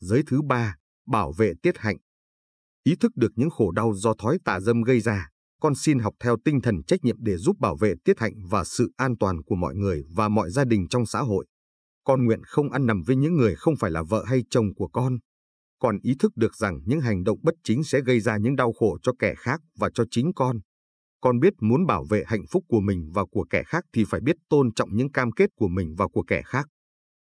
Giới thứ ba, bảo vệ tiết hạnh. Ý thức được những khổ đau do thói tà dâm gây ra, con xin học theo tinh thần trách nhiệm để giúp bảo vệ tiết hạnh và sự an toàn của mọi người và mọi gia đình trong xã hội. Con nguyện không ăn nằm với những người không phải là vợ hay chồng của con. còn ý thức được rằng những hành động bất chính sẽ gây ra những đau khổ cho kẻ khác và cho chính con. Con biết muốn bảo vệ hạnh phúc của mình và của kẻ khác thì phải biết tôn trọng những cam kết của mình và của kẻ khác.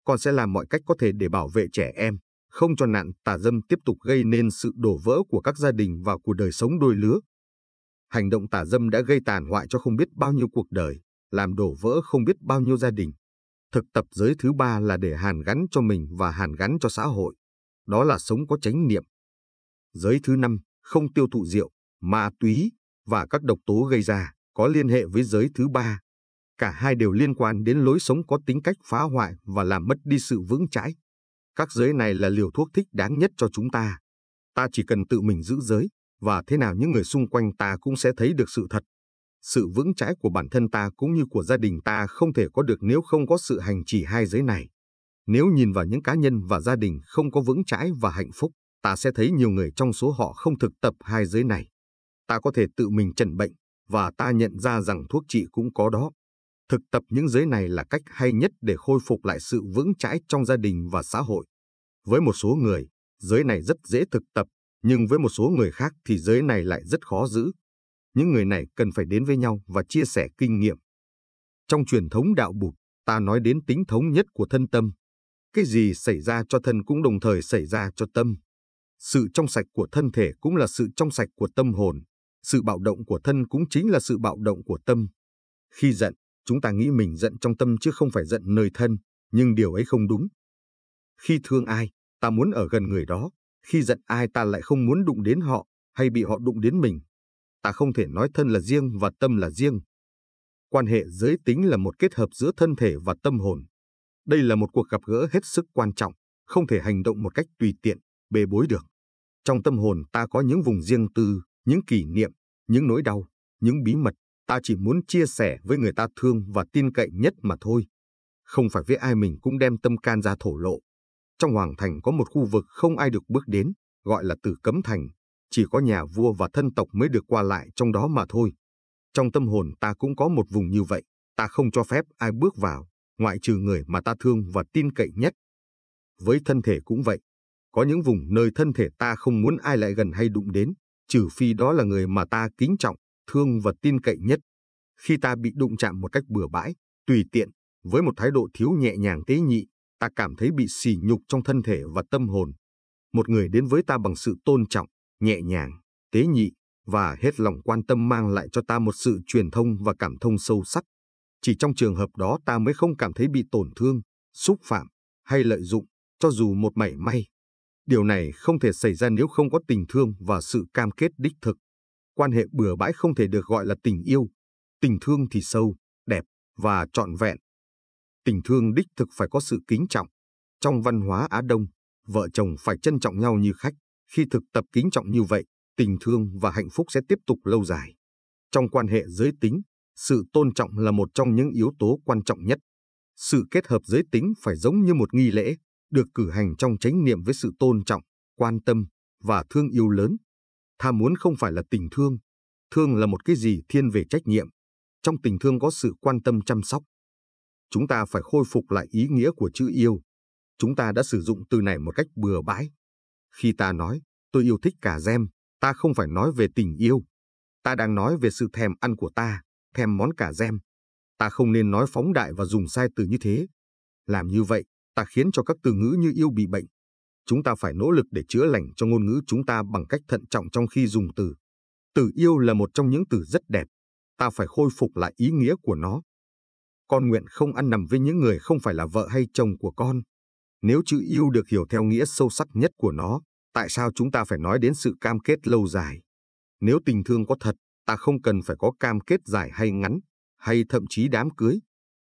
Con sẽ làm mọi cách có thể để bảo vệ trẻ em, không cho nạn tà dâm tiếp tục gây nên sự đổ vỡ của các gia đình và của đời sống đôi lứa. Hành động tà dâm đã gây tàn hoại cho không biết bao nhiêu cuộc đời, làm đổ vỡ không biết bao nhiêu gia đình. Thực tập giới thứ ba là để hàn gắn cho mình và hàn gắn cho xã hội. Đó là sống có chánh niệm. Giới thứ năm, không tiêu thụ rượu, ma túy và các độc tố gây ra, có liên hệ với giới thứ ba. Cả hai đều liên quan đến lối sống có tính cách phá hoại và làm mất đi sự vững chãi. Các giới này là liều thuốc thích đáng nhất cho chúng ta. Ta chỉ cần tự mình giữ giới, và thế nào những người xung quanh ta cũng sẽ thấy được sự thật. Sự vững chãi của bản thân ta cũng như của gia đình ta không thể có được nếu không có sự hành trì hai giới này. Nếu nhìn vào những cá nhân và gia đình không có vững chãi và hạnh phúc, ta sẽ thấy nhiều người trong số họ không thực tập hai giới này. Ta có thể tự mình chẩn bệnh, và ta nhận ra rằng thuốc trị cũng có đó. Thực tập những giới này là cách hay nhất để khôi phục lại sự vững chãi trong gia đình và xã hội. Với một số người, giới này rất dễ thực tập, nhưng với một số người khác thì giới này lại rất khó giữ. Những người này cần phải đến với nhau và chia sẻ kinh nghiệm. Trong truyền thống đạo Bụt, ta nói đến tính thống nhất của thân tâm. Cái gì xảy ra cho thân cũng đồng thời xảy ra cho tâm. Sự trong sạch của thân thể cũng là sự trong sạch của tâm hồn. Sự bạo động của thân cũng chính là sự bạo động của tâm. Khi giận, chúng ta nghĩ mình giận trong tâm chứ không phải giận nơi thân, nhưng điều ấy không đúng. Khi thương ai, ta muốn ở gần người đó, khi giận ai ta lại không muốn đụng đến họ hay bị họ đụng đến mình. Ta không thể nói thân là riêng và tâm là riêng. Quan hệ giới tính là một kết hợp giữa thân thể và tâm hồn. Đây là một cuộc gặp gỡ hết sức quan trọng, không thể hành động một cách tùy tiện, bê bối được. Trong tâm hồn ta có những vùng riêng tư, những kỷ niệm, những nỗi đau, những bí mật, ta chỉ muốn chia sẻ với người ta thương và tin cậy nhất mà thôi. Không phải với ai mình cũng đem tâm can ra thổ lộ. Trong Hoàng Thành có một khu vực không ai được bước đến, gọi là Tử Cấm Thành, chỉ có nhà vua và thân tộc mới được qua lại trong đó mà thôi. Trong tâm hồn ta cũng có một vùng như vậy, ta không cho phép ai bước vào, ngoại trừ người mà ta thương và tin cậy nhất. Với thân thể cũng vậy, có những vùng nơi thân thể ta không muốn ai lại gần hay đụng đến, trừ phi đó là người mà ta kính trọng, thương và tin cậy nhất. Khi ta bị đụng chạm một cách bừa bãi, tùy tiện, với một thái độ thiếu nhẹ nhàng tế nhị, ta cảm thấy bị sỉ nhục trong thân thể và tâm hồn. Một người đến với ta bằng sự tôn trọng, nhẹ nhàng, tế nhị và hết lòng quan tâm mang lại cho ta một sự truyền thông và cảm thông sâu sắc. Chỉ trong trường hợp đó ta mới không cảm thấy bị tổn thương, xúc phạm hay lợi dụng, cho dù một mảy may. Điều này không thể xảy ra nếu không có tình thương và sự cam kết đích thực. Quan hệ bừa bãi không thể được gọi là tình yêu. Tình thương thì sâu, đẹp và trọn vẹn Tình thương đích thực phải có sự kính trọng. Trong văn hóa Á Đông, vợ chồng phải trân trọng nhau như khách. Khi thực tập kính trọng như vậy, tình thương và hạnh phúc sẽ tiếp tục lâu dài. Trong quan hệ giới tính, sự tôn trọng là một trong những yếu tố quan trọng nhất. Sự kết hợp giới tính phải giống như một nghi lễ, được cử hành trong chánh niệm với sự tôn trọng, quan tâm và thương yêu lớn. Tha muốn không phải là tình thương, thương là một cái gì thiên về trách nhiệm. Trong tình thương có sự quan tâm chăm sóc, chúng ta phải khôi phục lại ý nghĩa của chữ yêu. Chúng ta đã sử dụng từ này một cách bừa bãi. Khi ta nói, tôi yêu thích cà gem, ta không phải nói về tình yêu. Ta đang nói về sự thèm ăn của ta, thèm món cà gem. Ta không nên nói phóng đại và dùng sai từ như thế. Làm như vậy, ta khiến cho các từ ngữ như yêu bị bệnh. Chúng ta phải nỗ lực để chữa lành cho ngôn ngữ chúng ta bằng cách thận trọng trong khi dùng từ. Từ yêu là một trong những từ rất đẹp. Ta phải khôi phục lại ý nghĩa của nó con nguyện không ăn nằm với những người không phải là vợ hay chồng của con. Nếu chữ yêu được hiểu theo nghĩa sâu sắc nhất của nó, tại sao chúng ta phải nói đến sự cam kết lâu dài? Nếu tình thương có thật, ta không cần phải có cam kết dài hay ngắn, hay thậm chí đám cưới.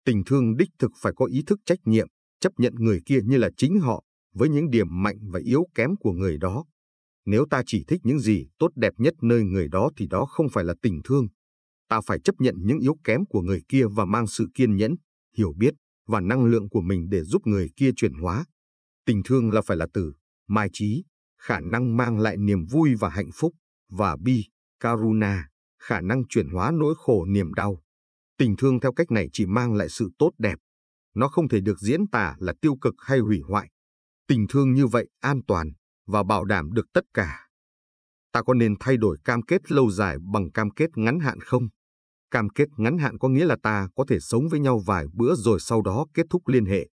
Tình thương đích thực phải có ý thức trách nhiệm, chấp nhận người kia như là chính họ, với những điểm mạnh và yếu kém của người đó. Nếu ta chỉ thích những gì tốt đẹp nhất nơi người đó thì đó không phải là tình thương, ta phải chấp nhận những yếu kém của người kia và mang sự kiên nhẫn, hiểu biết và năng lượng của mình để giúp người kia chuyển hóa. Tình thương là phải là từ mai trí, khả năng mang lại niềm vui và hạnh phúc, và bi, karuna, khả năng chuyển hóa nỗi khổ niềm đau. Tình thương theo cách này chỉ mang lại sự tốt đẹp. Nó không thể được diễn tả là tiêu cực hay hủy hoại. Tình thương như vậy an toàn và bảo đảm được tất cả. Ta có nên thay đổi cam kết lâu dài bằng cam kết ngắn hạn không? Cam kết ngắn hạn có nghĩa là ta có thể sống với nhau vài bữa rồi sau đó kết thúc liên hệ.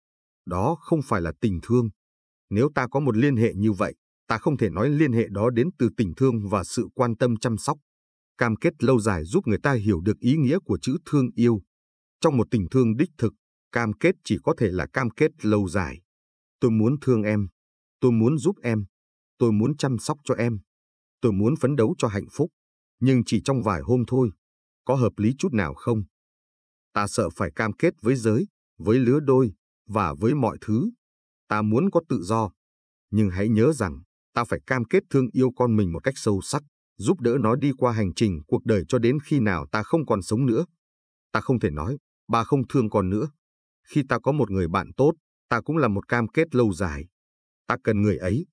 Đó không phải là tình thương. Nếu ta có một liên hệ như vậy, ta không thể nói liên hệ đó đến từ tình thương và sự quan tâm chăm sóc. Cam kết lâu dài giúp người ta hiểu được ý nghĩa của chữ thương yêu. Trong một tình thương đích thực, cam kết chỉ có thể là cam kết lâu dài. Tôi muốn thương em, tôi muốn giúp em, tôi muốn chăm sóc cho em, tôi muốn phấn đấu cho hạnh phúc, nhưng chỉ trong vài hôm thôi, có hợp lý chút nào không? Ta sợ phải cam kết với giới, với lứa đôi và với mọi thứ. Ta muốn có tự do, nhưng hãy nhớ rằng ta phải cam kết thương yêu con mình một cách sâu sắc, giúp đỡ nó đi qua hành trình cuộc đời cho đến khi nào ta không còn sống nữa. Ta không thể nói, bà không thương con nữa. Khi ta có một người bạn tốt, ta cũng là một cam kết lâu dài. Ta cần người ấy.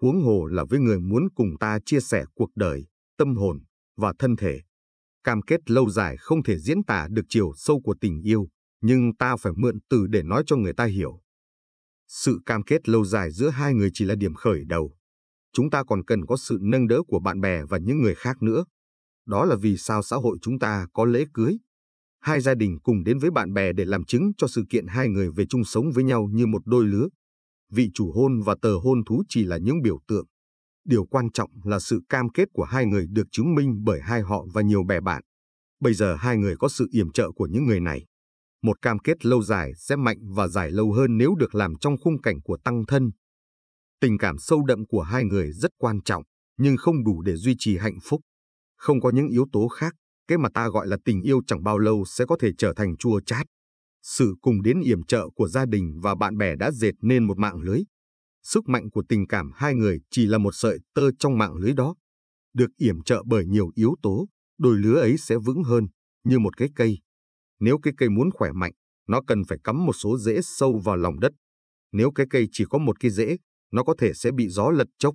Huống hồ là với người muốn cùng ta chia sẻ cuộc đời, tâm hồn và thân thể. Cam kết lâu dài không thể diễn tả được chiều sâu của tình yêu, nhưng ta phải mượn từ để nói cho người ta hiểu. Sự cam kết lâu dài giữa hai người chỉ là điểm khởi đầu. Chúng ta còn cần có sự nâng đỡ của bạn bè và những người khác nữa. Đó là vì sao xã hội chúng ta có lễ cưới. Hai gia đình cùng đến với bạn bè để làm chứng cho sự kiện hai người về chung sống với nhau như một đôi lứa. Vị chủ hôn và tờ hôn thú chỉ là những biểu tượng. Điều quan trọng là sự cam kết của hai người được chứng minh bởi hai họ và nhiều bè bạn. Bây giờ hai người có sự yểm trợ của những người này. Một cam kết lâu dài sẽ mạnh và dài lâu hơn nếu được làm trong khung cảnh của tăng thân. Tình cảm sâu đậm của hai người rất quan trọng, nhưng không đủ để duy trì hạnh phúc. Không có những yếu tố khác, cái mà ta gọi là tình yêu chẳng bao lâu sẽ có thể trở thành chua chát. Sự cùng đến yểm trợ của gia đình và bạn bè đã dệt nên một mạng lưới. Sức mạnh của tình cảm hai người chỉ là một sợi tơ trong mạng lưới đó. Được yểm trợ bởi nhiều yếu tố, đôi lứa ấy sẽ vững hơn, như một cái cây. Nếu cái cây muốn khỏe mạnh, nó cần phải cắm một số rễ sâu vào lòng đất. Nếu cái cây chỉ có một cái rễ, nó có thể sẽ bị gió lật chốc.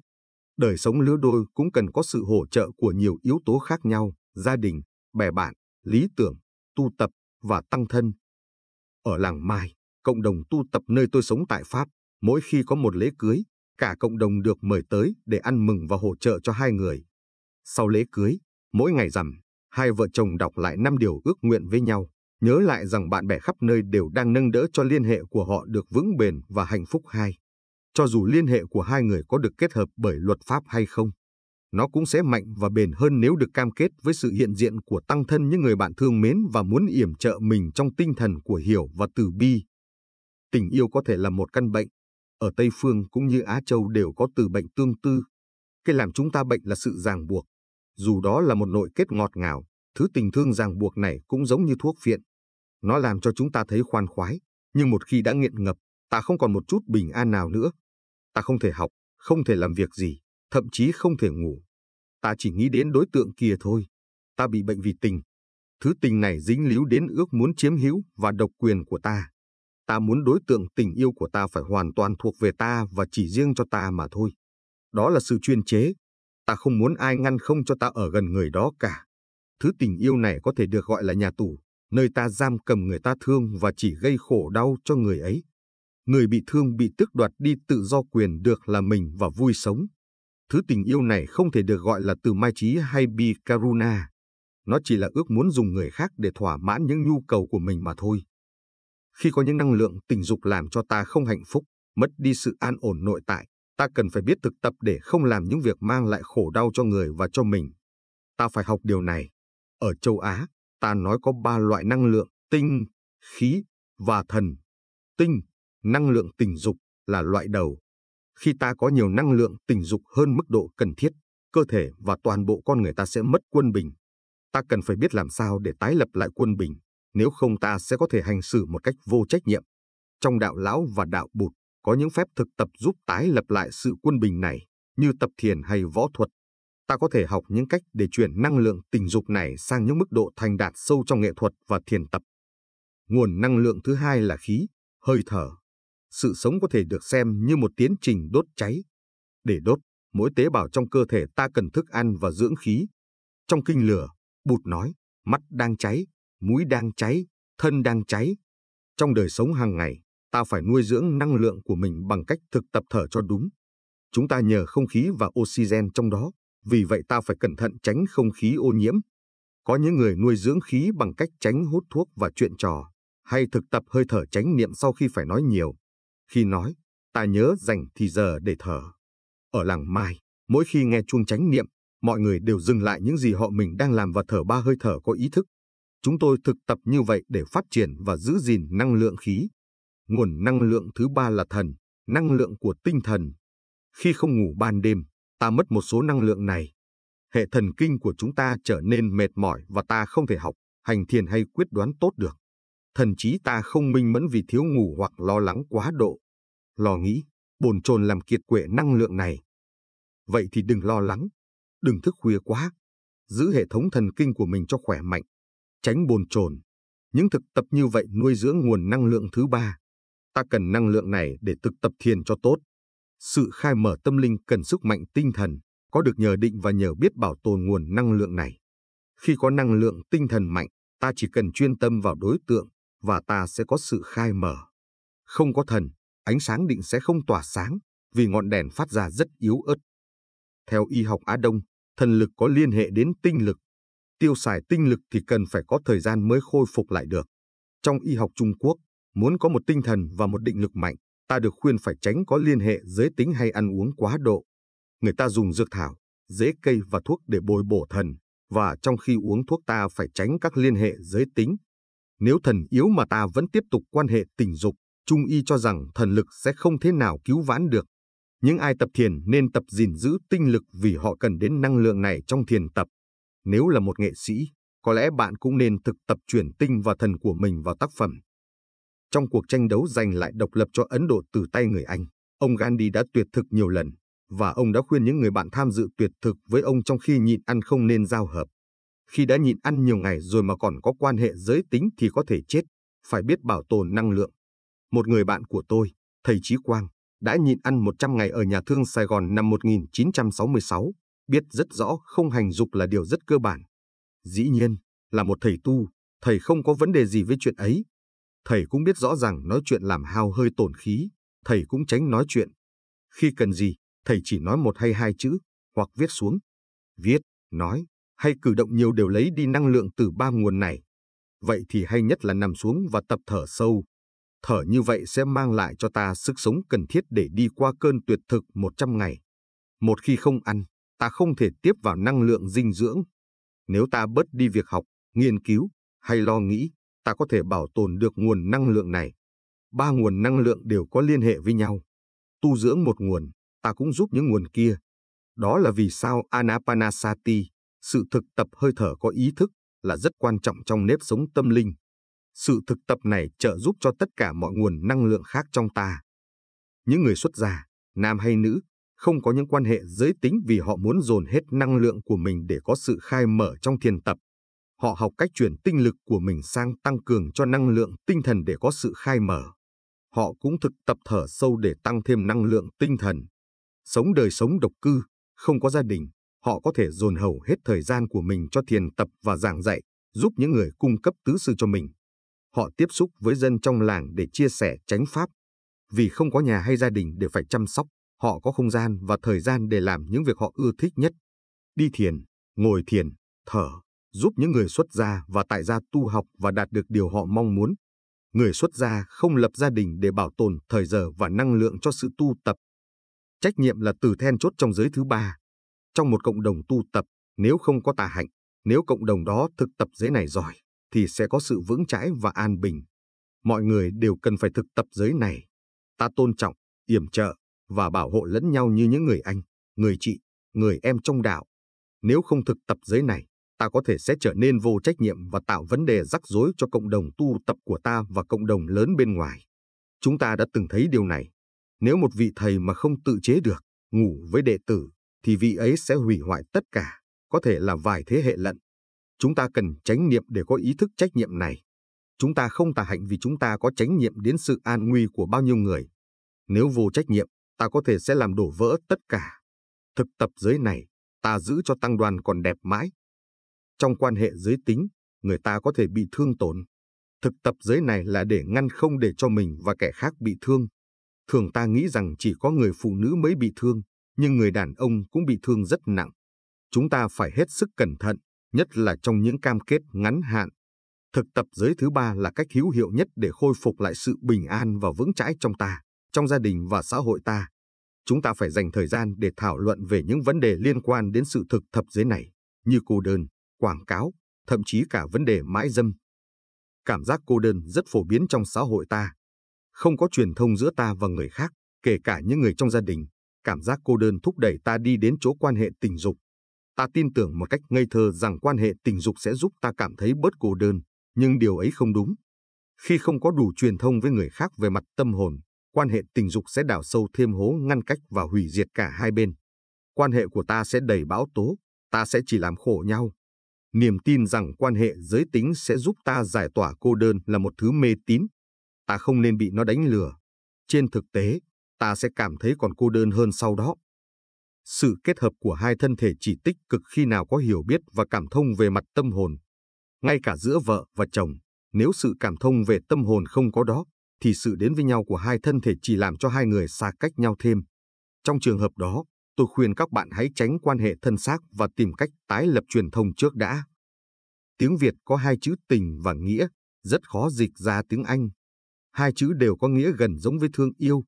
Đời sống lứa đôi cũng cần có sự hỗ trợ của nhiều yếu tố khác nhau, gia đình, bè bạn, lý tưởng, tu tập và tăng thân. Ở làng Mai, cộng đồng tu tập nơi tôi sống tại Pháp, mỗi khi có một lễ cưới, cả cộng đồng được mời tới để ăn mừng và hỗ trợ cho hai người. Sau lễ cưới, mỗi ngày rằm, hai vợ chồng đọc lại năm điều ước nguyện với nhau, nhớ lại rằng bạn bè khắp nơi đều đang nâng đỡ cho liên hệ của họ được vững bền và hạnh phúc hai. Cho dù liên hệ của hai người có được kết hợp bởi luật pháp hay không, nó cũng sẽ mạnh và bền hơn nếu được cam kết với sự hiện diện của tăng thân những người bạn thương mến và muốn yểm trợ mình trong tinh thần của hiểu và từ bi. Tình yêu có thể là một căn bệnh. Ở Tây Phương cũng như Á Châu đều có từ bệnh tương tư. Cái làm chúng ta bệnh là sự ràng buộc. Dù đó là một nội kết ngọt ngào, thứ tình thương ràng buộc này cũng giống như thuốc phiện. Nó làm cho chúng ta thấy khoan khoái, nhưng một khi đã nghiện ngập, ta không còn một chút bình an nào nữa. Ta không thể học, không thể làm việc gì, thậm chí không thể ngủ. Ta chỉ nghĩ đến đối tượng kia thôi. Ta bị bệnh vì tình. Thứ tình này dính líu đến ước muốn chiếm hữu và độc quyền của ta. Ta muốn đối tượng tình yêu của ta phải hoàn toàn thuộc về ta và chỉ riêng cho ta mà thôi. Đó là sự chuyên chế. Ta không muốn ai ngăn không cho ta ở gần người đó cả. Thứ tình yêu này có thể được gọi là nhà tù, nơi ta giam cầm người ta thương và chỉ gây khổ đau cho người ấy. Người bị thương bị tước đoạt đi tự do quyền được là mình và vui sống. Thứ tình yêu này không thể được gọi là từ mai trí hay bi karuna. Nó chỉ là ước muốn dùng người khác để thỏa mãn những nhu cầu của mình mà thôi. Khi có những năng lượng tình dục làm cho ta không hạnh phúc, mất đi sự an ổn nội tại, ta cần phải biết thực tập để không làm những việc mang lại khổ đau cho người và cho mình. Ta phải học điều này. Ở châu Á, ta nói có ba loại năng lượng, tinh, khí và thần. Tinh, năng lượng tình dục, là loại đầu. Khi ta có nhiều năng lượng tình dục hơn mức độ cần thiết, cơ thể và toàn bộ con người ta sẽ mất quân bình. Ta cần phải biết làm sao để tái lập lại quân bình, nếu không ta sẽ có thể hành xử một cách vô trách nhiệm. Trong đạo lão và đạo bụt, có những phép thực tập giúp tái lập lại sự quân bình này, như tập thiền hay võ thuật. Ta có thể học những cách để chuyển năng lượng tình dục này sang những mức độ thành đạt sâu trong nghệ thuật và thiền tập. Nguồn năng lượng thứ hai là khí, hơi thở. Sự sống có thể được xem như một tiến trình đốt cháy. Để đốt, mỗi tế bào trong cơ thể ta cần thức ăn và dưỡng khí. Trong kinh lửa, Bụt nói, mắt đang cháy, mũi đang cháy, thân đang cháy. Trong đời sống hàng ngày, ta phải nuôi dưỡng năng lượng của mình bằng cách thực tập thở cho đúng. Chúng ta nhờ không khí và oxygen trong đó, vì vậy ta phải cẩn thận tránh không khí ô nhiễm. Có những người nuôi dưỡng khí bằng cách tránh hút thuốc và chuyện trò, hay thực tập hơi thở tránh niệm sau khi phải nói nhiều. Khi nói, ta nhớ dành thì giờ để thở. Ở làng Mai, mỗi khi nghe chuông chánh niệm, mọi người đều dừng lại những gì họ mình đang làm và thở ba hơi thở có ý thức. Chúng tôi thực tập như vậy để phát triển và giữ gìn năng lượng khí. Nguồn năng lượng thứ ba là thần, năng lượng của tinh thần. Khi không ngủ ban đêm, ta mất một số năng lượng này. Hệ thần kinh của chúng ta trở nên mệt mỏi và ta không thể học, hành thiền hay quyết đoán tốt được. Thần trí ta không minh mẫn vì thiếu ngủ hoặc lo lắng quá độ. Lo nghĩ, bồn chồn làm kiệt quệ năng lượng này. Vậy thì đừng lo lắng, đừng thức khuya quá. Giữ hệ thống thần kinh của mình cho khỏe mạnh, tránh bồn chồn. Những thực tập như vậy nuôi dưỡng nguồn năng lượng thứ ba. Ta cần năng lượng này để thực tập thiền cho tốt. Sự khai mở tâm linh cần sức mạnh tinh thần, có được nhờ định và nhờ biết bảo tồn nguồn năng lượng này. Khi có năng lượng tinh thần mạnh, ta chỉ cần chuyên tâm vào đối tượng và ta sẽ có sự khai mở. Không có thần, ánh sáng định sẽ không tỏa sáng vì ngọn đèn phát ra rất yếu ớt. Theo y học Á Đông, thần lực có liên hệ đến tinh lực. Tiêu xài tinh lực thì cần phải có thời gian mới khôi phục lại được. Trong y học Trung Quốc, muốn có một tinh thần và một định lực mạnh, ta được khuyên phải tránh có liên hệ giới tính hay ăn uống quá độ. Người ta dùng dược thảo, rễ cây và thuốc để bồi bổ thần, và trong khi uống thuốc ta phải tránh các liên hệ giới tính. Nếu thần yếu mà ta vẫn tiếp tục quan hệ tình dục, Trung y cho rằng thần lực sẽ không thế nào cứu vãn được. Những ai tập thiền nên tập gìn giữ tinh lực vì họ cần đến năng lượng này trong thiền tập. Nếu là một nghệ sĩ, có lẽ bạn cũng nên thực tập chuyển tinh và thần của mình vào tác phẩm. Trong cuộc tranh đấu giành lại độc lập cho Ấn Độ từ tay người Anh, ông Gandhi đã tuyệt thực nhiều lần, và ông đã khuyên những người bạn tham dự tuyệt thực với ông trong khi nhịn ăn không nên giao hợp. Khi đã nhịn ăn nhiều ngày rồi mà còn có quan hệ giới tính thì có thể chết, phải biết bảo tồn năng lượng. Một người bạn của tôi, thầy Chí Quang, đã nhịn ăn 100 ngày ở nhà thương Sài Gòn năm 1966, biết rất rõ không hành dục là điều rất cơ bản. Dĩ nhiên, là một thầy tu, thầy không có vấn đề gì với chuyện ấy. Thầy cũng biết rõ rằng nói chuyện làm hao hơi tổn khí, thầy cũng tránh nói chuyện. Khi cần gì, thầy chỉ nói một hay hai chữ, hoặc viết xuống. Viết, nói, hay cử động nhiều đều lấy đi năng lượng từ ba nguồn này. Vậy thì hay nhất là nằm xuống và tập thở sâu. Thở như vậy sẽ mang lại cho ta sức sống cần thiết để đi qua cơn tuyệt thực 100 ngày. Một khi không ăn, ta không thể tiếp vào năng lượng dinh dưỡng. Nếu ta bớt đi việc học, nghiên cứu hay lo nghĩ, ta có thể bảo tồn được nguồn năng lượng này. Ba nguồn năng lượng đều có liên hệ với nhau. Tu dưỡng một nguồn, ta cũng giúp những nguồn kia. Đó là vì sao Anapanasati, sự thực tập hơi thở có ý thức, là rất quan trọng trong nếp sống tâm linh. Sự thực tập này trợ giúp cho tất cả mọi nguồn năng lượng khác trong ta. Những người xuất gia, nam hay nữ, không có những quan hệ giới tính vì họ muốn dồn hết năng lượng của mình để có sự khai mở trong thiền tập. Họ học cách chuyển tinh lực của mình sang tăng cường cho năng lượng tinh thần để có sự khai mở. Họ cũng thực tập thở sâu để tăng thêm năng lượng tinh thần. Sống đời sống độc cư, không có gia đình, họ có thể dồn hầu hết thời gian của mình cho thiền tập và giảng dạy, giúp những người cung cấp tứ sư cho mình. Họ tiếp xúc với dân trong làng để chia sẻ chánh pháp. Vì không có nhà hay gia đình để phải chăm sóc, họ có không gian và thời gian để làm những việc họ ưa thích nhất. Đi thiền, ngồi thiền, thở, giúp những người xuất gia và tại gia tu học và đạt được điều họ mong muốn. Người xuất gia không lập gia đình để bảo tồn thời giờ và năng lượng cho sự tu tập. Trách nhiệm là từ then chốt trong giới thứ ba. Trong một cộng đồng tu tập, nếu không có tà hạnh, nếu cộng đồng đó thực tập giới này giỏi, thì sẽ có sự vững chãi và an bình. Mọi người đều cần phải thực tập giới này. Ta tôn trọng, yểm trợ và bảo hộ lẫn nhau như những người anh, người chị, người em trong đạo. Nếu không thực tập giới này, ta có thể sẽ trở nên vô trách nhiệm và tạo vấn đề rắc rối cho cộng đồng tu tập của ta và cộng đồng lớn bên ngoài. Chúng ta đã từng thấy điều này. Nếu một vị thầy mà không tự chế được, ngủ với đệ tử, thì vị ấy sẽ hủy hoại tất cả, có thể là vài thế hệ lận. Chúng ta cần tránh niệm để có ý thức trách nhiệm này. Chúng ta không tà hạnh vì chúng ta có trách nhiệm đến sự an nguy của bao nhiêu người. Nếu vô trách nhiệm, ta có thể sẽ làm đổ vỡ tất cả. Thực tập giới này, ta giữ cho tăng đoàn còn đẹp mãi. Trong quan hệ giới tính, người ta có thể bị thương tổn. Thực tập giới này là để ngăn không để cho mình và kẻ khác bị thương. Thường ta nghĩ rằng chỉ có người phụ nữ mới bị thương, nhưng người đàn ông cũng bị thương rất nặng. Chúng ta phải hết sức cẩn thận, nhất là trong những cam kết ngắn hạn. Thực tập giới thứ ba là cách hữu hiệu nhất để khôi phục lại sự bình an và vững chãi trong ta, trong gia đình và xã hội ta. Chúng ta phải dành thời gian để thảo luận về những vấn đề liên quan đến sự thực tập giới này, như cô đơn, quảng cáo, thậm chí cả vấn đề mãi dâm. Cảm giác cô đơn rất phổ biến trong xã hội ta. Không có truyền thông giữa ta và người khác, kể cả những người trong gia đình. Cảm giác cô đơn thúc đẩy ta đi đến chỗ quan hệ tình dục. Ta tin tưởng một cách ngây thơ rằng quan hệ tình dục sẽ giúp ta cảm thấy bớt cô đơn, nhưng điều ấy không đúng. Khi không có đủ truyền thông với người khác về mặt tâm hồn, quan hệ tình dục sẽ đào sâu thêm hố ngăn cách và hủy diệt cả hai bên. Quan hệ của ta sẽ đầy bão tố, ta sẽ chỉ làm khổ nhau. Niềm tin rằng quan hệ giới tính sẽ giúp ta giải tỏa cô đơn là một thứ mê tín. Ta không nên bị nó đánh lừa. Trên thực tế, ta sẽ cảm thấy còn cô đơn hơn sau đó. Sự kết hợp của hai thân thể chỉ tích cực khi nào có hiểu biết và cảm thông về mặt tâm hồn. Ngay cả giữa vợ và chồng, nếu sự cảm thông về tâm hồn không có đó, thì sự đến với nhau của hai thân thể chỉ làm cho hai người xa cách nhau thêm. Trong trường hợp đó, tôi khuyên các bạn hãy tránh quan hệ thân xác và tìm cách tái lập truyền thông trước đã. Tiếng Việt có hai chữ tình và nghĩa, rất khó dịch ra tiếng Anh. Hai chữ đều có nghĩa gần giống với thương yêu.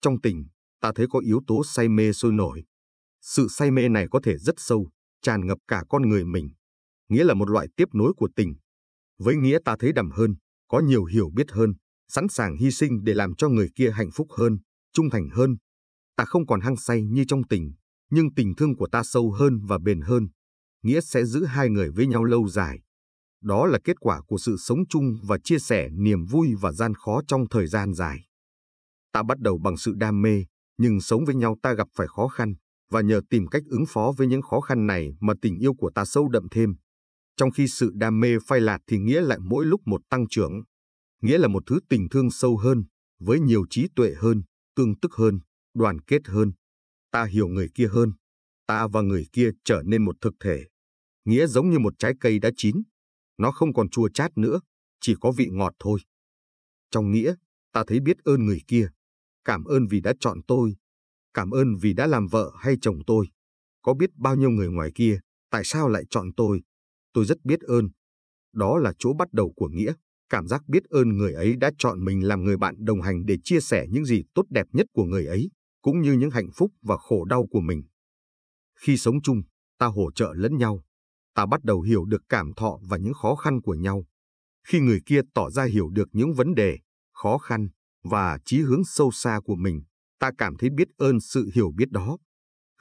Trong tình, ta thấy có yếu tố say mê sôi nổi. Sự say mê này có thể rất sâu, tràn ngập cả con người mình. Nghĩa là một loại tiếp nối của tình. Với nghĩa ta thấy đậm hơn, có nhiều hiểu biết hơn, sẵn sàng hy sinh để làm cho người kia hạnh phúc hơn, trung thành hơn. Ta không còn hăng say như trong tình, nhưng tình thương của ta sâu hơn và bền hơn. Nghĩa sẽ giữ hai người với nhau lâu dài. Đó là kết quả của sự sống chung và chia sẻ niềm vui và gian khó trong thời gian dài. Ta bắt đầu bằng sự đam mê, nhưng sống với nhau ta gặp phải khó khăn, và nhờ tìm cách ứng phó với những khó khăn này mà tình yêu của ta sâu đậm thêm. Trong khi sự đam mê phai lạt thì nghĩa lại mỗi lúc một tăng trưởng nghĩa là một thứ tình thương sâu hơn, với nhiều trí tuệ hơn, tương tức hơn, đoàn kết hơn. Ta hiểu người kia hơn, ta và người kia trở nên một thực thể. Nghĩa giống như một trái cây đã chín, nó không còn chua chát nữa, chỉ có vị ngọt thôi. Trong nghĩa, ta thấy biết ơn người kia, cảm ơn vì đã chọn tôi, cảm ơn vì đã làm vợ hay chồng tôi. Có biết bao nhiêu người ngoài kia, tại sao lại chọn tôi? Tôi rất biết ơn. Đó là chỗ bắt đầu của nghĩa cảm giác biết ơn người ấy đã chọn mình làm người bạn đồng hành để chia sẻ những gì tốt đẹp nhất của người ấy, cũng như những hạnh phúc và khổ đau của mình. Khi sống chung, ta hỗ trợ lẫn nhau. Ta bắt đầu hiểu được cảm thọ và những khó khăn của nhau. Khi người kia tỏ ra hiểu được những vấn đề, khó khăn và chí hướng sâu xa của mình, ta cảm thấy biết ơn sự hiểu biết đó.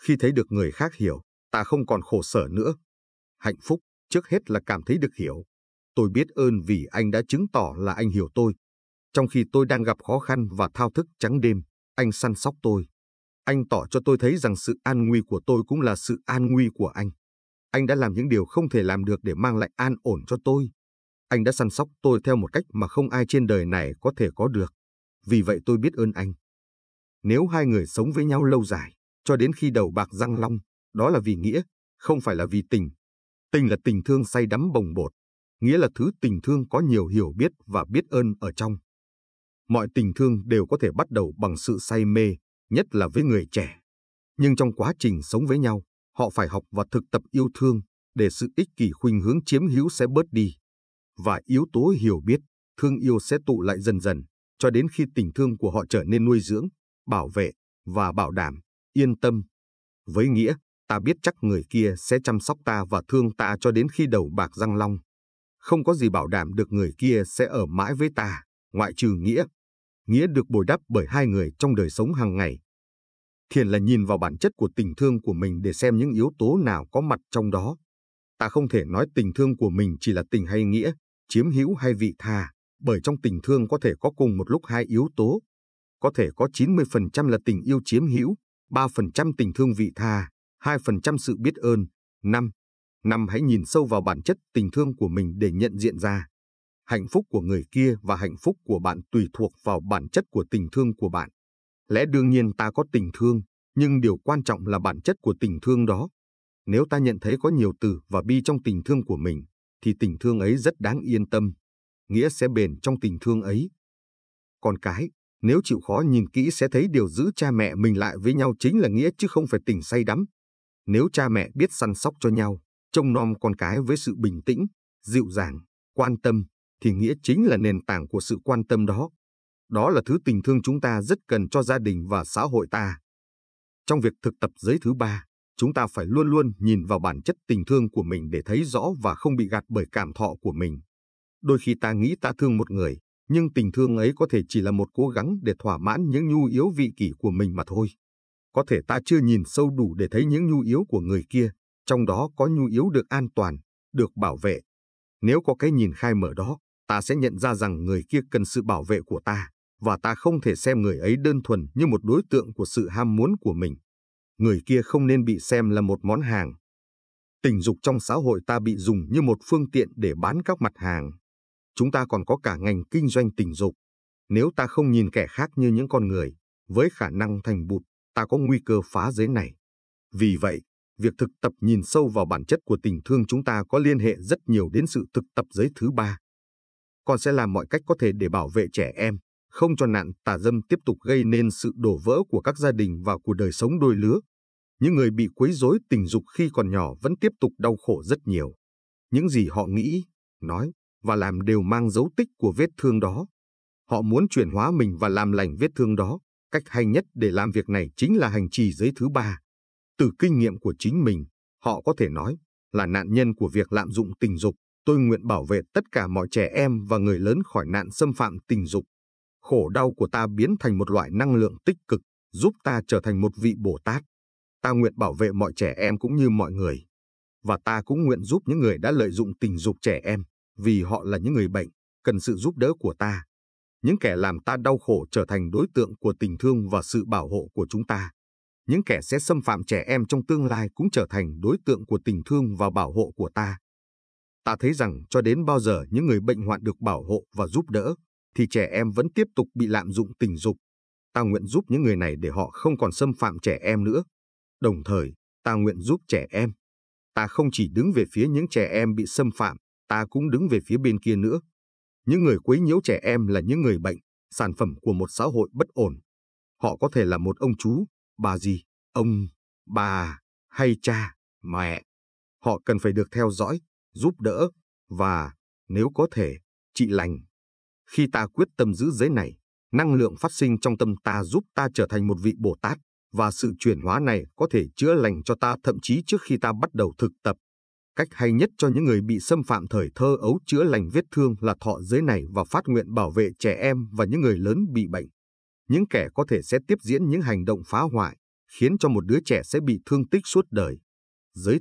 Khi thấy được người khác hiểu, ta không còn khổ sở nữa. Hạnh phúc trước hết là cảm thấy được hiểu. Tôi biết ơn vì anh đã chứng tỏ là anh hiểu tôi. Trong khi tôi đang gặp khó khăn và thao thức trắng đêm, anh săn sóc tôi. Anh tỏ cho tôi thấy rằng sự an nguy của tôi cũng là sự an nguy của anh. Anh đã làm những điều không thể làm được để mang lại an ổn cho tôi. Anh đã săn sóc tôi theo một cách mà không ai trên đời này có thể có được. Vì vậy tôi biết ơn anh. Nếu hai người sống với nhau lâu dài, cho đến khi đầu bạc răng long, đó là vì nghĩa, không phải là vì tình. Tình là tình thương say đắm bồng bột, nghĩa là thứ tình thương có nhiều hiểu biết và biết ơn ở trong. Mọi tình thương đều có thể bắt đầu bằng sự say mê, nhất là với người trẻ. Nhưng trong quá trình sống với nhau, họ phải học và thực tập yêu thương để sự ích kỷ khuynh hướng chiếm hữu sẽ bớt đi. Và yếu tố hiểu biết, thương yêu sẽ tụ lại dần dần, cho đến khi tình thương của họ trở nên nuôi dưỡng, bảo vệ và bảo đảm, yên tâm. Với nghĩa, ta biết chắc người kia sẽ chăm sóc ta và thương ta cho đến khi đầu bạc răng long. Không có gì bảo đảm được người kia sẽ ở mãi với ta, ngoại trừ nghĩa. Nghĩa được bồi đắp bởi hai người trong đời sống hàng ngày. Thiền là nhìn vào bản chất của tình thương của mình để xem những yếu tố nào có mặt trong đó. Ta không thể nói tình thương của mình chỉ là tình hay nghĩa, chiếm hữu hay vị tha, bởi trong tình thương có thể có cùng một lúc hai yếu tố. Có thể có 90% là tình yêu chiếm hữu, 3% tình thương vị tha, 2% sự biết ơn, 5 Năm hãy nhìn sâu vào bản chất tình thương của mình để nhận diện ra. Hạnh phúc của người kia và hạnh phúc của bạn tùy thuộc vào bản chất của tình thương của bạn. Lẽ đương nhiên ta có tình thương, nhưng điều quan trọng là bản chất của tình thương đó. Nếu ta nhận thấy có nhiều từ và bi trong tình thương của mình, thì tình thương ấy rất đáng yên tâm. Nghĩa sẽ bền trong tình thương ấy. Con cái, nếu chịu khó nhìn kỹ sẽ thấy điều giữ cha mẹ mình lại với nhau chính là nghĩa chứ không phải tình say đắm. Nếu cha mẹ biết săn sóc cho nhau, trông nom con cái với sự bình tĩnh, dịu dàng, quan tâm, thì nghĩa chính là nền tảng của sự quan tâm đó. Đó là thứ tình thương chúng ta rất cần cho gia đình và xã hội ta. Trong việc thực tập giới thứ ba, chúng ta phải luôn luôn nhìn vào bản chất tình thương của mình để thấy rõ và không bị gạt bởi cảm thọ của mình. Đôi khi ta nghĩ ta thương một người, nhưng tình thương ấy có thể chỉ là một cố gắng để thỏa mãn những nhu yếu vị kỷ của mình mà thôi. Có thể ta chưa nhìn sâu đủ để thấy những nhu yếu của người kia, trong đó có nhu yếu được an toàn, được bảo vệ. Nếu có cái nhìn khai mở đó, ta sẽ nhận ra rằng người kia cần sự bảo vệ của ta, và ta không thể xem người ấy đơn thuần như một đối tượng của sự ham muốn của mình. Người kia không nên bị xem là một món hàng. Tình dục trong xã hội ta bị dùng như một phương tiện để bán các mặt hàng. Chúng ta còn có cả ngành kinh doanh tình dục. Nếu ta không nhìn kẻ khác như những con người, với khả năng thành bụt, ta có nguy cơ phá giới này. Vì vậy, việc thực tập nhìn sâu vào bản chất của tình thương chúng ta có liên hệ rất nhiều đến sự thực tập giới thứ ba. Con sẽ làm mọi cách có thể để bảo vệ trẻ em, không cho nạn tà dâm tiếp tục gây nên sự đổ vỡ của các gia đình và của đời sống đôi lứa. Những người bị quấy rối tình dục khi còn nhỏ vẫn tiếp tục đau khổ rất nhiều. Những gì họ nghĩ, nói và làm đều mang dấu tích của vết thương đó. Họ muốn chuyển hóa mình và làm lành vết thương đó. Cách hay nhất để làm việc này chính là hành trì giới thứ ba. Từ kinh nghiệm của chính mình, họ có thể nói là nạn nhân của việc lạm dụng tình dục. Tôi nguyện bảo vệ tất cả mọi trẻ em và người lớn khỏi nạn xâm phạm tình dục. Khổ đau của ta biến thành một loại năng lượng tích cực, giúp ta trở thành một vị Bồ Tát. Ta nguyện bảo vệ mọi trẻ em cũng như mọi người. Và ta cũng nguyện giúp những người đã lợi dụng tình dục trẻ em, vì họ là những người bệnh, cần sự giúp đỡ của ta. Những kẻ làm ta đau khổ trở thành đối tượng của tình thương và sự bảo hộ của chúng ta. Những kẻ sẽ xâm phạm trẻ em trong tương lai cũng trở thành đối tượng của tình thương và bảo hộ của ta. Ta thấy rằng cho đến bao giờ những người bệnh hoạn được bảo hộ và giúp đỡ, thì trẻ em vẫn tiếp tục bị lạm dụng tình dục. Ta nguyện giúp những người này để họ không còn xâm phạm trẻ em nữa. Đồng thời, ta nguyện giúp trẻ em. Ta không chỉ đứng về phía những trẻ em bị xâm phạm, ta cũng đứng về phía bên kia nữa. Những người quấy nhiễu trẻ em là những người bệnh, sản phẩm của một xã hội bất ổn. Họ có thể là một ông chú, bà gì, ông, bà, hay cha, mẹ. Họ cần phải được theo dõi, giúp đỡ, và, nếu có thể, trị lành. Khi ta quyết tâm giữ giới này, năng lượng phát sinh trong tâm ta giúp ta trở thành một vị Bồ Tát, và sự chuyển hóa này có thể chữa lành cho ta thậm chí trước khi ta bắt đầu thực tập. Cách hay nhất cho những người bị xâm phạm thời thơ ấu chữa lành vết thương là thọ giới này và phát nguyện bảo vệ trẻ em và những người lớn bị bệnh. Những kẻ có thể sẽ tiếp diễn những hành động phá hoại, khiến cho một đứa trẻ sẽ bị thương tích suốt đời. Giới